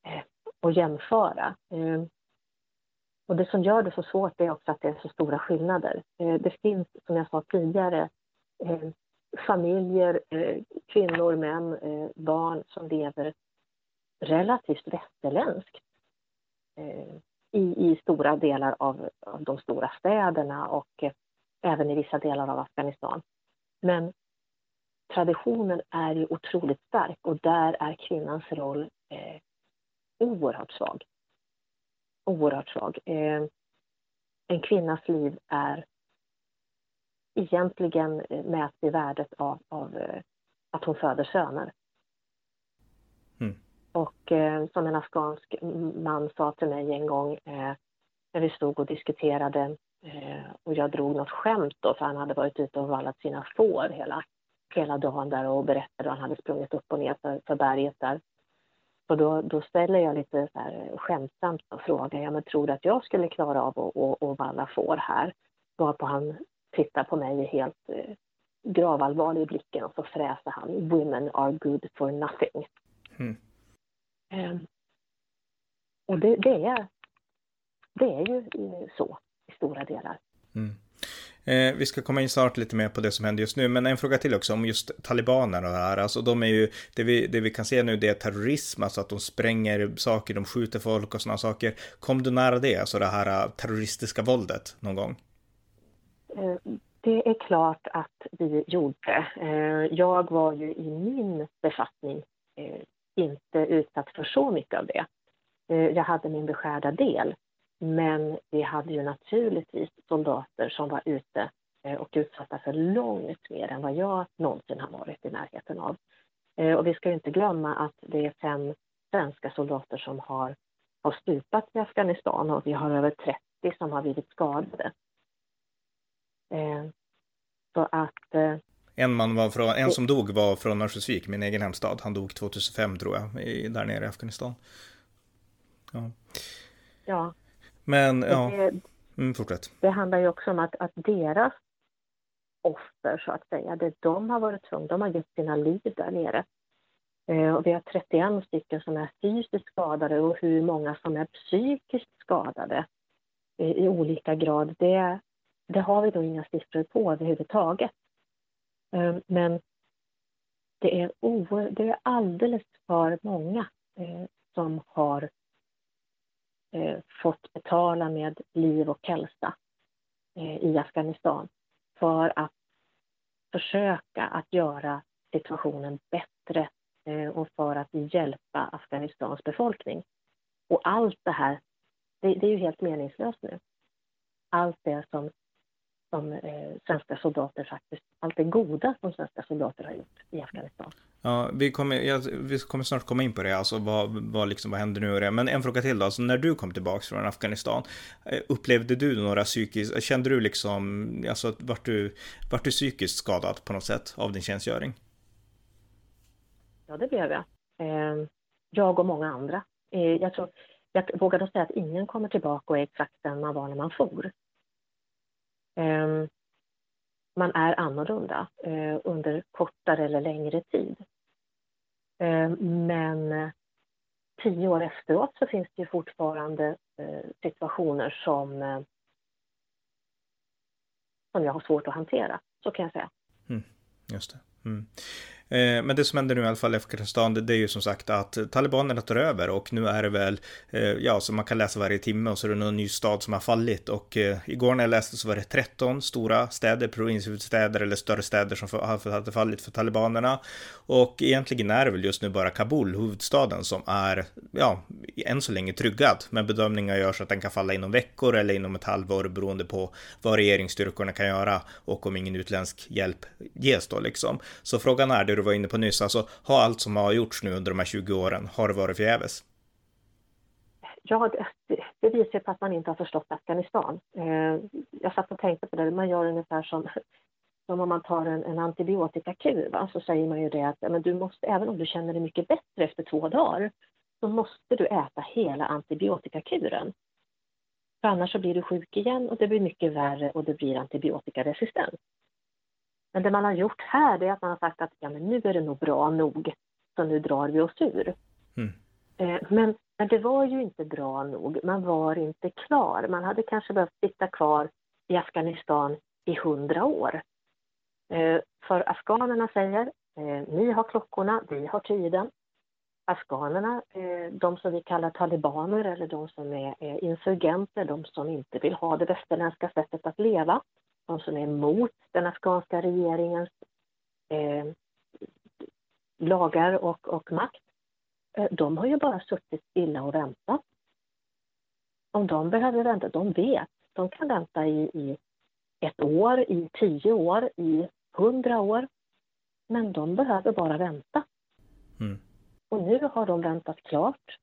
eh, att jämföra. Eh, och det som gör det så svårt är också att det är så stora skillnader. Eh, det finns, som jag sa tidigare, ehm, familjer, eh, kvinnor, män, eh, barn som lever relativt västerländskt ehm, i, i stora delar av, av de stora städerna och eh, även i vissa delar av Afghanistan. Men traditionen är ju otroligt stark och där är kvinnans roll eh, oerhört svag. Oerhört svag. Eh, en kvinnas liv är egentligen eh, mätt i värdet av, av eh, att hon föder söner. Och eh, som en afghansk man sa till mig en gång eh, när vi stod och diskuterade eh, och jag drog något skämt då för han hade varit ute och vallat sina får hela hela dagen där och berättade att han hade sprungit upp och ner för, för berget där. Och då, då ställer jag lite så här eh, skämtsamt och frågar, ja men tror du att jag skulle klara av att, att, att valla får här? Varpå han tittar på mig helt eh, gravallvarlig i blicken och så fräser han, women are good for nothing. Mm. Um, och det, det, är, det är ju så i stora delar. Mm. Eh, vi ska komma in snart lite mer på det som händer just nu, men en fråga till också om just talibanerna och det här. Alltså de är ju, det vi, det vi kan se nu det är terrorism, alltså att de spränger saker, de skjuter folk och sådana saker. Kom du nära det, alltså det här terroristiska våldet någon gång? Eh, det är klart att vi gjorde. Eh, jag var ju i min befattning eh, inte utsatt för så mycket av det. Eh, jag hade min beskärda del. Men vi hade ju naturligtvis soldater som var ute eh, och utsatta för långt mer än vad jag någonsin har varit i närheten av. Eh, och vi ska inte glömma att det är fem svenska soldater som har, har stupat i Afghanistan och vi har över 30 som har blivit skadade. Så att... En man var från, en som dog var från Örnsköldsvik, min egen hemstad. Han dog 2005 tror jag, där nere i Afghanistan. Ja. ja. Men ja, det, mm, fortsätt. Det handlar ju också om att, att deras offer så att säga. Det de har varit tvungna, de har gett sina liv där nere. Eh, och vi har 31 stycken som är fysiskt skadade och hur många som är psykiskt skadade i, i olika grad, det, det har vi då inga siffror på överhuvudtaget. Ehm, men det är, det är alldeles för många eh, som har eh, fått betala med liv och hälsa eh, i Afghanistan för att försöka att göra situationen bättre och för att hjälpa Afghanistans befolkning. Och allt det här, det, det är ju helt meningslöst nu. Allt det som som eh, svenska soldater faktiskt, allt det goda som svenska soldater har gjort i Afghanistan. Ja, vi kommer, ja, vi kommer snart komma in på det, alltså vad, vad, liksom, vad händer nu och det. Men en fråga till då, alltså när du kom tillbaka från Afghanistan, eh, upplevde du några psykiskt, kände du liksom, alltså vart du, vart du psykiskt skadad på något sätt av din tjänstgöring? Ja, det blev jag. Eh, jag och många andra. Eh, jag tror, jag vågar då säga att ingen kommer tillbaka och är exakt den man var när man for. Ehm, man är annorlunda eh, under kortare eller längre tid. Ehm, men tio år efteråt så finns det ju fortfarande eh, situationer som, eh, som jag har svårt att hantera, så kan jag säga. Mm, just det. Mm. Eh, men det som händer nu i alla fall i Afghanistan, det är ju som sagt att talibanerna tar över och nu är det väl, eh, ja, så man kan läsa varje timme och så är det någon ny stad som har fallit. Och eh, igår när jag läste så var det 13 stora städer, provinshuvudstäder eller större städer som hade fallit för talibanerna. Och egentligen är det väl just nu bara Kabul, huvudstaden, som är, ja, än så länge tryggad, men bedömningar görs att den kan falla inom veckor eller inom ett halvår beroende på vad regeringsstyrkorna kan göra och om ingen utländsk hjälp ges då liksom. Så frågan är, det du var inne på nyss, alltså har allt som har gjorts nu under de här 20 åren, har det varit förgäves? Ja, det, det visar på att man inte har förstått Afghanistan. Eh, jag satt och tänkte på det, man gör ungefär som, som om man tar en, en antibiotikakur, va? så säger man ju det att men du måste, även om du känner dig mycket bättre efter två dagar, så måste du äta hela antibiotikakuren. För annars så blir du sjuk igen och det blir mycket värre och det blir antibiotikaresistens. Men det man har gjort här är att man har sagt att ja, men nu är det nog bra nog, så nu drar vi oss ur. Mm. Eh, men, men det var ju inte bra nog, man var inte klar. Man hade kanske behövt sitta kvar i Afghanistan i hundra år. Eh, för afghanerna säger, eh, ni har klockorna, vi har tiden. Afghanerna, de som vi kallar talibaner eller de som är insurgenter, de som inte vill ha det västerländska sättet att leva, de som är emot den afghanska regeringens eh, lagar och, och makt, eh, de har ju bara suttit stilla och väntat. Om de behöver vänta, de vet, de kan vänta i, i ett år, i tio år, i hundra år. Men de behöver bara vänta. Mm. Och nu har de väntat klart.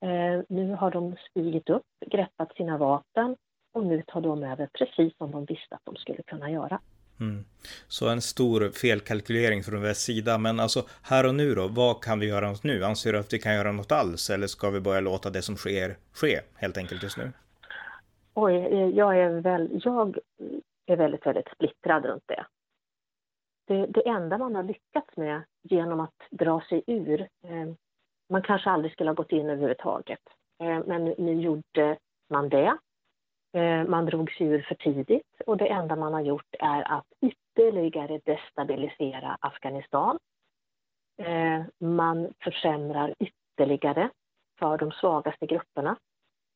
Eh, nu har de stigit upp, greppat sina vapen och nu tar de över precis som de visste att de skulle kunna göra. Mm. Så en stor felkalkylering från västs sida, men alltså här och nu då, vad kan vi göra nu? Anser du att vi kan göra något alls eller ska vi börja låta det som sker ske helt enkelt just nu? Oj, jag är, väl, jag är väldigt, väldigt splittrad runt det. det. Det enda man har lyckats med genom att dra sig ur, eh, man kanske aldrig skulle ha gått in överhuvudtaget, eh, men nu gjorde man det Eh, Eh, man drog sig ur för tidigt och det enda man har gjort är att ytterligare destabilisera Afghanistan. Eh, man försämrar ytterligare för de svagaste grupperna.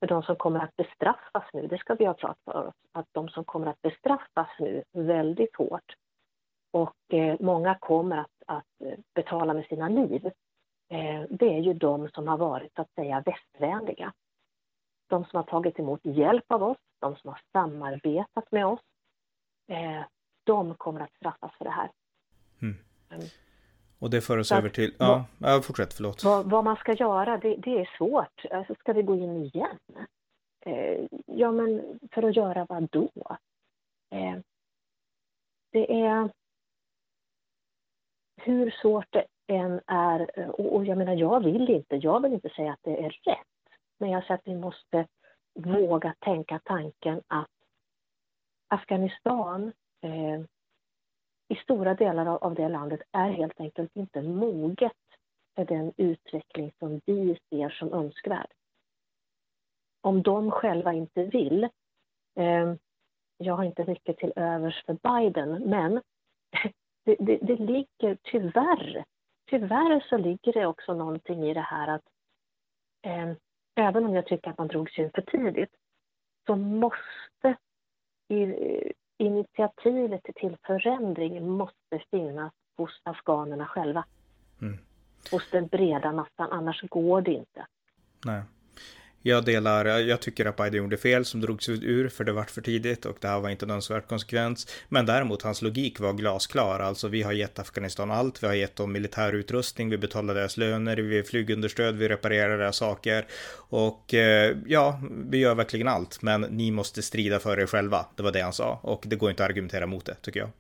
För de som kommer att bestraffas nu, det ska vi ha klart för oss, att de som kommer att bestraffas nu väldigt hårt och eh, många kommer att, att betala med sina liv, det är ju de som har varit så att säga västvänliga de som har tagit emot hjälp av oss, de som har samarbetat med oss, eh, de kommer att straffas för det här. Mm. Mm. Och det för oss över till, ja, ja fortsätt, förlåt. Vad, vad, man ska göra, det, det är svårt. Alltså, ska vi gå in igen? Eh, ja, men för att göra vad då? Eh, det är hur svårt det än är, och, och jag menar, jag vill inte, jag vill inte säga att det är rätt. Men jag säger att vi måste våga tänka tanken att Afghanistan, eh, i stora delar av det landet är helt enkelt inte moget för den utveckling som vi ser som önskvärd. Om de själva inte vill. Eh, jag har inte mycket till övers för Biden, men det, det, det ligger tyvärr, tyvärr så ligger det också någonting i det här att eh, även om jag tycker att man drog sig för tidigt så måste initiativet till förändring måste finnas hos afghanerna själva. Mm. Hos den breda massan, annars går det inte. Nej. Jag delar, jag tycker att Biden gjorde fel som drogs ur för det vart för tidigt och det här var inte en önskvärd konsekvens. Men däremot hans logik var glasklar, alltså vi har gett Afghanistan allt, vi har gett dem militär utrustning, vi betalar deras löner, vi ger flygunderstöd, vi reparerar deras saker och eh, ja, vi gör verkligen allt, men ni måste strida för er själva. Det var det han sa och det går inte att argumentera mot det tycker jag.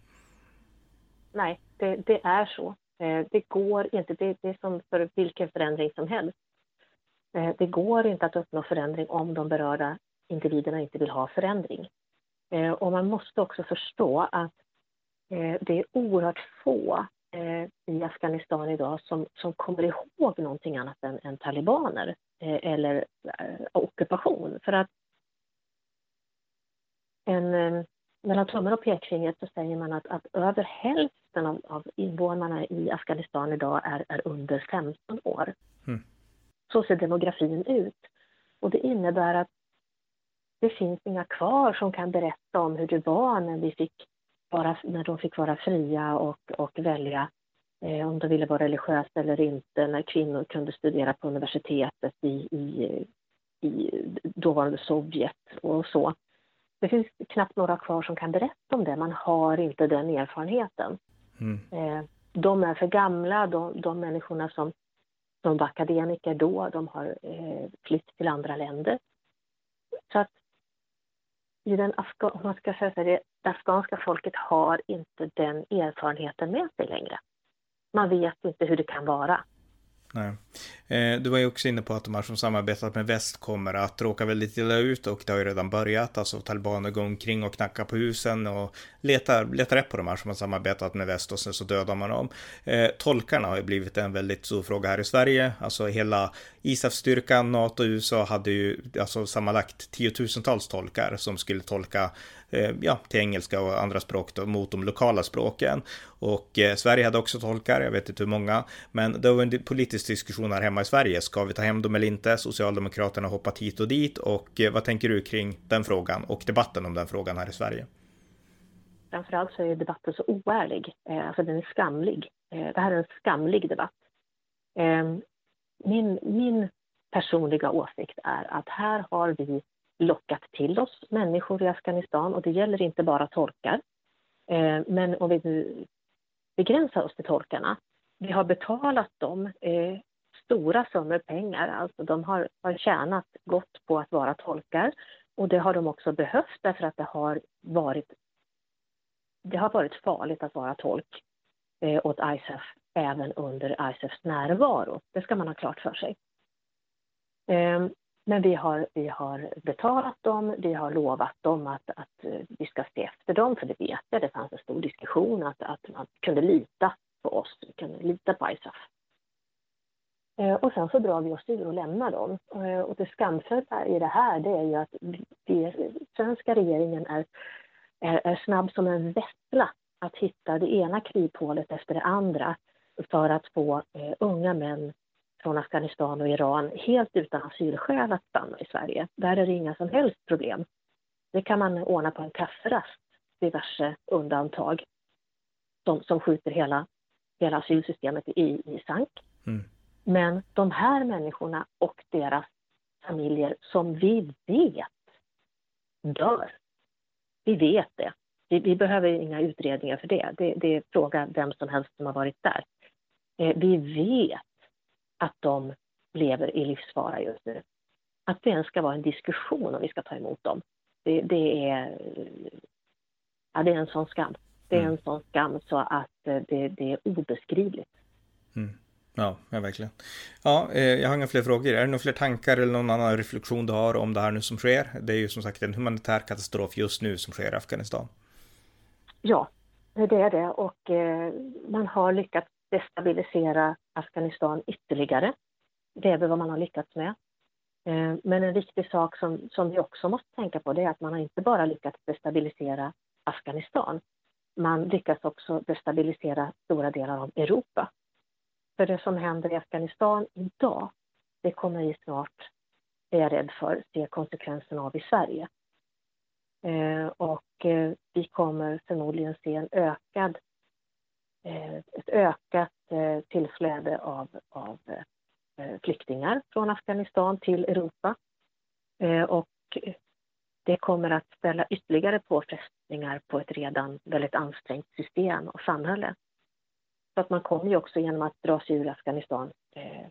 Nej, det, det är så. Eh, det går inte, det, det är som för vilken förändring som helst. Eh, det går inte att uppnå förändring om de berörda individerna inte vill ha förändring. Eh, och man måste också förstå att eh, det är oerhört få i Afghanistan idag som, som kommer ihåg någonting annat än, än talibaner eller ockupation. För att en, mellan tummen och pekfingret så säger man att, att över hälften av, av invånarna i Afghanistan idag är, är under 15 år. Mm. Så ser demografin ut. Och det innebär att det finns inga kvar som kan berätta om hur det var när, vi fick vara, när de fick vara fria och, och välja eh, om de ville vara religiösa eller inte, när kvinnor kunde studera på universitetet i, i, i dåvarande Sovjet och så. Det finns knappt några kvar som kan berätta om det, man har inte den erfarenheten. Mm. Eh, de är för gamla, de, de människorna som de var akademiker då, de har eh, flytt till andra länder. Så att i den afga man ska säga så, det, det afghanska folket har inte den erfarenheten med sig längre. Man vet inte hur det kan vara. Nej. Eh, du var ju också inne på att de här som samarbetat med väst kommer att råka väldigt illa ut och det har ju redan börjat. Alltså talibaner går omkring och knackar på husen och letar, letar rätt på de här som har samarbetat med väst och sen så dödar man dem. Eh, tolkarna har ju blivit en väldigt stor fråga här i Sverige. Alltså hela ISAF-styrkan, NATO och USA hade ju alltså sammanlagt tiotusentals tolkar som skulle tolka Eh, ja, till engelska och andra språk då, mot de lokala språken. Och eh, Sverige hade också tolkar, jag vet inte hur många, men det var en politisk diskussion här hemma i Sverige. Ska vi ta hem dem eller inte? Socialdemokraterna har hoppat hit och dit och eh, vad tänker du kring den frågan och debatten om den frågan här i Sverige? Framförallt så är debatten så oärlig, eh, alltså den är skamlig. Eh, det här är en skamlig debatt. Min, min personliga åsikt är att här har vi lockat till oss människor i Afghanistan och det gäller inte bara tolkar. Eh, men om vi nu begränsar oss till tolkarna. Vi har betalat dem eh, stora summor pengar, alltså de har, har tjänat gott på att vara tolkar och det har de också behövt därför att det har varit, det har varit farligt att vara tolk eh, åt ISAF även under ISAFs närvaro. Det ska man ha klart för sig. Eh, men vi har, vi har betalat dem, vi har lovat dem att, att eh, vi ska se efter dem, för det vet jag, det fanns en stor diskussion att, att man kunde lita på oss, vi kunde lita på ISAF. Eh, och sen så drar vi oss ur och lämnar dem. Eh, och det skamfulla i det här det är ju att vi, svenska regeringen är, är, är snabb som en vessla att hitta det ena kryphålet efter det andra för att få eh, unga män från Afghanistan och Iran helt utan asylskäl att stanna i Sverige. Där är det inga som helst problem. Det kan man ordna på en kafferast, diverse undantag som, som skjuter hela, hela asylsystemet i, i sank. Mm. Men de här människorna och deras familjer som vi vet dör. Vi vet det. Vi, vi behöver inga utredningar för det. det. Det är fråga vem som helst som har varit där. Eh, vi vet att de lever i livsfara just nu. Att det ens ska vara en diskussion om vi ska ta emot dem, det, det är, ja, det är en sån skam. Det är mm. en sån skam så att det, det är obeskrivligt. Mm. Ja, ja, verkligen. Ja, eh, jag har inga fler frågor. Är det några fler tankar eller någon annan reflektion du har om det här nu som sker? Det är ju som sagt en humanitär katastrof just nu som sker i Afghanistan. Ja, Det är det och eh, man har lyckats destabilisera Afghanistan ytterligare. Det är väl vad man har lyckats med. Eh, men en viktig sak som, som vi också måste tänka på det är att man har inte bara lyckats destabilisera Afghanistan. Man lyckas också destabilisera stora delar av Europa. För det som händer i Afghanistan idag, det kommer vi snart, är jag rädd för, se konsekvenserna av i Sverige. Eh, och eh, vi kommer förmodligen se en ökad, Eh, ett ökat eh, tillflöde av, av eh, flyktingar från Afghanistan till Europa. Och det kommer att ställa ytterligare påfrestningar på ett redan väldigt ansträngt system och samhälle. Så att man kommer ju också genom att dra sig ur Afghanistan eh,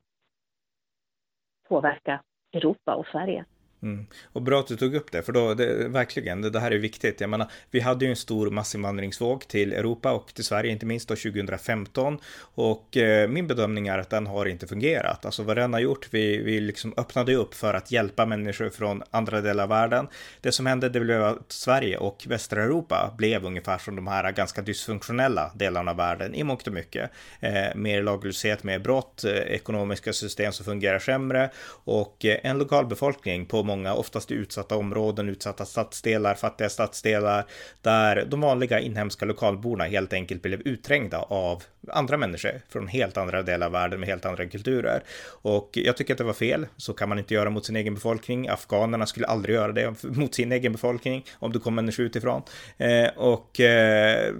påverka Europa och Sverige. Mm. Och bra att du tog upp det, för då, det, verkligen, det, det, här är viktigt. Jag menar, vi hade ju en stor massinvandringsvåg till Europa och till Sverige, inte minst då 2015. Och eh, min bedömning är att den har inte fungerat. Alltså vad den har gjort, vi, vi liksom öppnade upp för att hjälpa människor från andra delar av världen. Det som hände, det blev att Sverige och västra Europa blev ungefär som de här ganska dysfunktionella delarna av världen i mångt och mycket. Eh, mer laglöshet, mer brott, eh, ekonomiska system som fungerar sämre och eh, en lokalbefolkning på många, oftast i utsatta områden, utsatta stadsdelar, fattiga stadsdelar, där de vanliga inhemska lokalborna helt enkelt blev utträngda av andra människor från helt andra delar av världen med helt andra kulturer. Och jag tycker att det var fel. Så kan man inte göra mot sin egen befolkning. Afghanerna skulle aldrig göra det mot sin egen befolkning om det kom människor utifrån. Eh, och eh,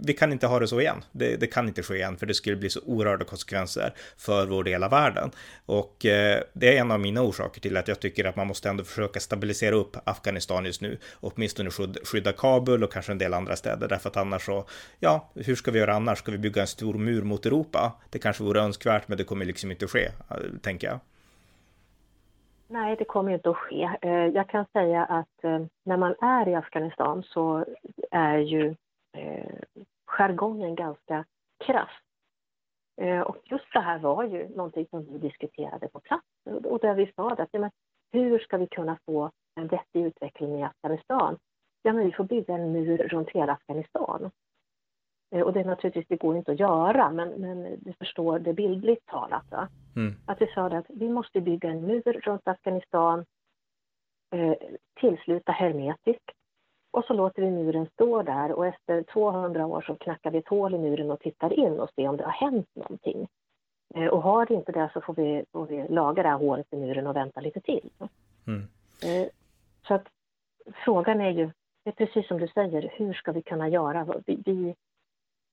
vi kan inte ha det så igen. Det, det, kan inte ske igen, för det skulle bli så oerhörda konsekvenser för vår del av världen. Och eh, det är en av mina orsaker till att jag tycker att man måste ändå försöka stabilisera upp Afghanistan just nu, åtminstone skydda Kabul och kanske en del andra städer, därför att annars så, ja, hur ska vi göra annars? Ska vi bygga en stor mur mot Europa? Det kanske vore önskvärt, men det kommer liksom inte att ske, tänker jag. Nej, det kommer inte att ske. Eh, jag kan säga att eh, när man är i Afghanistan så är ju eh, jargongen ganska krass. Och just det här var ju någonting som vi diskuterade på plats och där vi sa att hur ska vi kunna få en vettig utveckling i Afghanistan? Ja, men vi får bygga en mur runt hela Afghanistan. Eh, och det är naturligtvis, det går inte att göra, men, men du förstår det bildligt talat. Mm. Att vi sa att vi måste bygga en mur runt Afghanistan, eh, tillsluta hermetiskt. Och så låter vi muren stå där och efter 200 år så knackar vi ett hål i muren och tittar in och ser om det har hänt någonting. Eh, och har det inte det så får vi, får vi laga det här hålet i muren och vänta lite till. Mm. Eh, så att frågan är ju, det är precis som du säger, hur ska vi kunna göra? Vi, vi,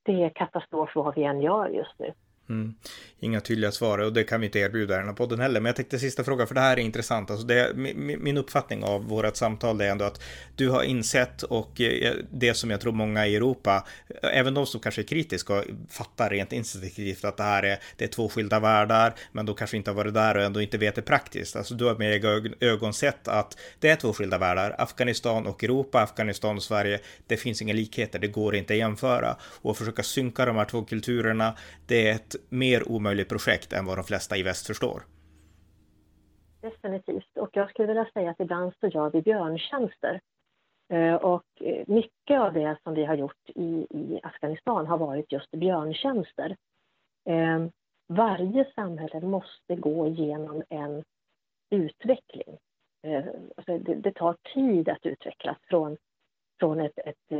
det är katastrof vad vi än gör just nu. Mm. Inga tydliga svar och det kan vi inte erbjuda i den här podden heller. Men jag tänkte sista frågan, för det här är intressant. Alltså det, min uppfattning av vårt samtal är ändå att du har insett och eh, det som jag tror många i Europa, även de som kanske är kritiska, fattar rent instinktivt att det här är, det är två skilda världar, men de kanske inte har varit där och ändå inte vet det praktiskt. Alltså du har med egna ögon sett att det är två skilda världar, Afghanistan och Europa, Afghanistan och Sverige. Det finns inga likheter, det går inte att jämföra och försöka synka de här två kulturerna. Det är ett mer omöjligt projekt än vad de flesta i väst förstår. Definitivt. Och jag skulle vilja säga att ibland så gör vi björntjänster. Eh, och eh, mycket av det som vi har gjort i, i Afghanistan har varit just björntjänster. Ehm, varje samhälle måste gå igenom en utveckling. Eh, alltså det, det tar tid att utvecklas från, från ett, ett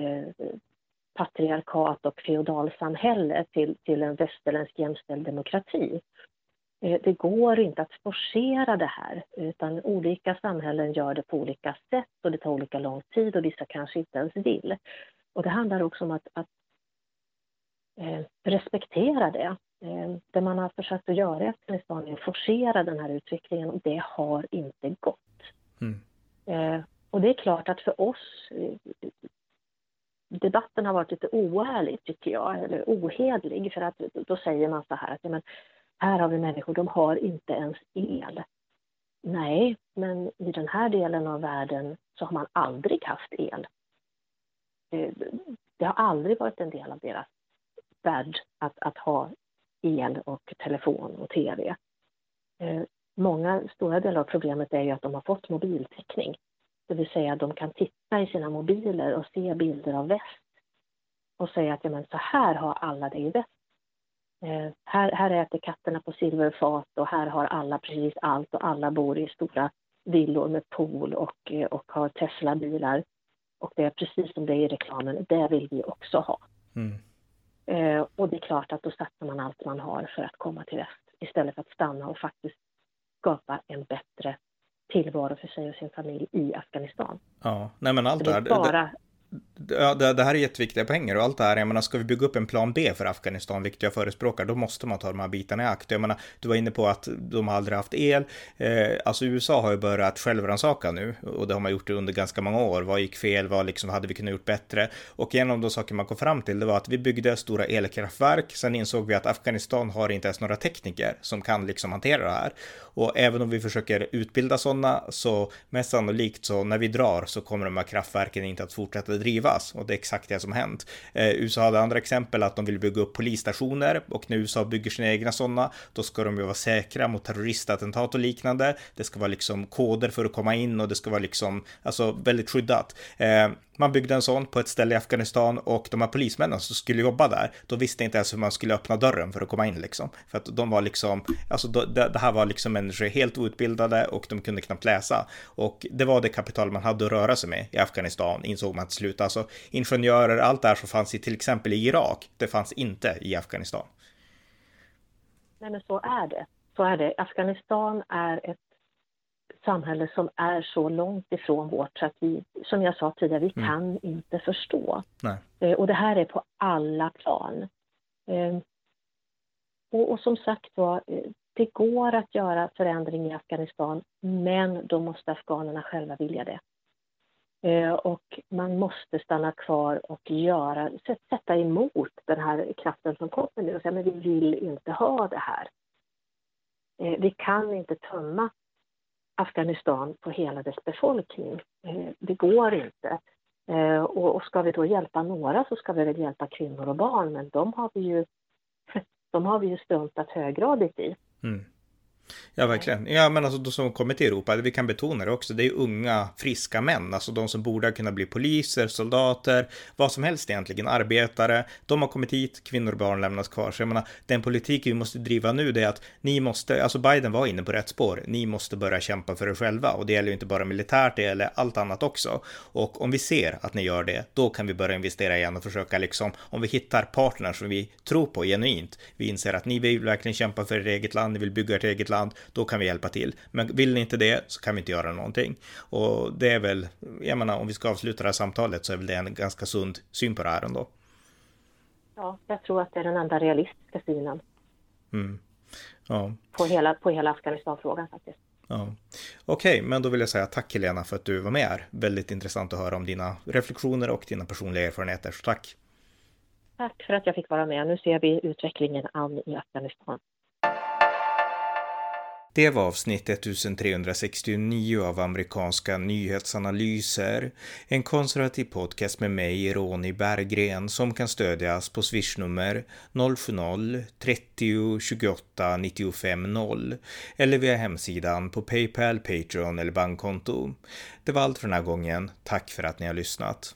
patriarkat och feodalsamhälle till, till en västerländsk jämställd demokrati. Eh, det går inte att forcera det här, utan olika samhällen gör det på olika sätt och det tar olika lång tid och vissa kanske inte ens vill. Och det handlar också om att, att eh, respektera det. Eh, det man har försökt att göra i Afghanistan är att forcera den här utvecklingen och det har inte gått. Mm. Eh, och det är klart att för oss eh, debatten har varit lite oärlig tycker jag, eller ohedlig för att då säger man så här att ja, men, här har vi människor, de har inte ens el. Nej, men i den här delen av världen så har man aldrig haft el. Det har aldrig varit en del av deras värld att, att ha el och telefon och tv. Eh, många, stora delar av problemet är ju att de har fått mobiltäckning. Det vill säga de kan titta i sina mobiler och se bilder av väst. och säga att ja, men så här har alla det i väst. Eh, här, här äter katterna på silverfat och här har alla precis allt och alla bor i stora villor med pool och, eh, och har Tesla-bilar. Och det är precis som det är i reklamen, det vill vi också ha. Mm. Eh, och det är klart att då satsar man allt man har för att komma till väst istället för att stanna och faktiskt skapa en bättre tillvaro för sig och sin familj i Afghanistan. Ja, nej men allt det är bara Ja, det, det, här är jätteviktiga pengar och allt det här, jag menar, ska vi bygga upp en plan B för Afghanistan, vilket jag förespråkar, då måste man ta de här bitarna i akt. Jag menar, du var inne på att de har aldrig haft el. Eh, alltså USA har ju börjat självrannsaka nu och det har man gjort under ganska många år. Vad gick fel? Vad liksom hade vi kunnat gjort bättre? Och en av de saker man kom fram till, det var att vi byggde stora elkraftverk. Sen insåg vi att Afghanistan har inte ens några tekniker som kan liksom hantera det här. Och även om vi försöker utbilda sådana så mest sannolikt så när vi drar så kommer de här kraftverken inte att fortsätta drivas och det är exakt det som hänt. Eh, USA hade andra exempel att de vill bygga upp polisstationer och när USA bygger sina egna sådana då ska de ju vara säkra mot terroristattentat och liknande. Det ska vara liksom koder för att komma in och det ska vara liksom alltså väldigt skyddat. Eh, man byggde en sån på ett ställe i Afghanistan och de här polismännen som skulle jobba där, då visste inte ens hur man skulle öppna dörren för att komma in liksom. För att de var liksom, alltså det, det här var liksom människor helt outbildade och de kunde knappt läsa. Och det var det kapital man hade att röra sig med i Afghanistan, insåg man till slut. Alltså ingenjörer, allt det här som fanns i till exempel i Irak, det fanns inte i Afghanistan. Nej men så är det. Så är det. Afghanistan är ett samhälle som är så långt ifrån vårt så att vi, som jag sa tidigare, vi mm. kan inte förstå. Eh, och det här är på alla plan. Eh, och, och, som sagt var, eh, det går att göra förändring i Afghanistan, men då måste afghanerna själva vilja det. Och man måste stanna kvar och göra, sätta emot den här kraften som kommer nu och säga men vi vill inte ha det här. Vi kan inte tömma Afghanistan på hela dess befolkning. Eh, det går inte. Eh, och ska vi då hjälpa några så ska vi väl hjälpa kvinnor och barn, men de har vi ju, de har vi ju struntat höggradigt i. Mm. Ja, verkligen. Ja, men alltså de som kommer till Europa, vi kan betona det också, det är unga, friska män, alltså de som borde kunna bli poliser, soldater, vad som helst egentligen, arbetare. De har kommit hit, kvinnor och barn lämnas kvar. Så jag menar, den politik vi måste driva nu, det är att ni måste, alltså Biden var inne på rätt spår, ni måste börja kämpa för er själva och det gäller ju inte bara militärt, det gäller allt annat också. Och om vi ser att ni gör det, då kan vi börja investera igen och försöka liksom, om vi hittar partners som vi tror på genuint, vi inser att ni vill verkligen kämpa för ert eget land, ni vill bygga ert eget land, land, då kan vi hjälpa till. Men vill ni inte det så kan vi inte göra någonting. Och det är väl, jag menar om vi ska avsluta det här samtalet så är väl det en ganska sund syn på det här ändå. Ja, jag tror att det är den enda realistiska synen. Mm. Ja. På hela, på hela Afghanistan-frågan faktiskt. Ja. Okej, okay, men då vill jag säga tack Helena för att du var med här. Väldigt intressant att höra om dina reflektioner och dina personliga erfarenheter. Så tack! Tack för att jag fick vara med. Nu ser vi utvecklingen an i Afghanistan. Det var avsnitt 1369 av amerikanska nyhetsanalyser. En konservativ podcast med mig, Ronny Berggren, som kan stödjas på swishnummer 070-30 28 95 0 eller via hemsidan på Paypal, Patreon eller bankkonto. Det var allt för den här gången. Tack för att ni har lyssnat.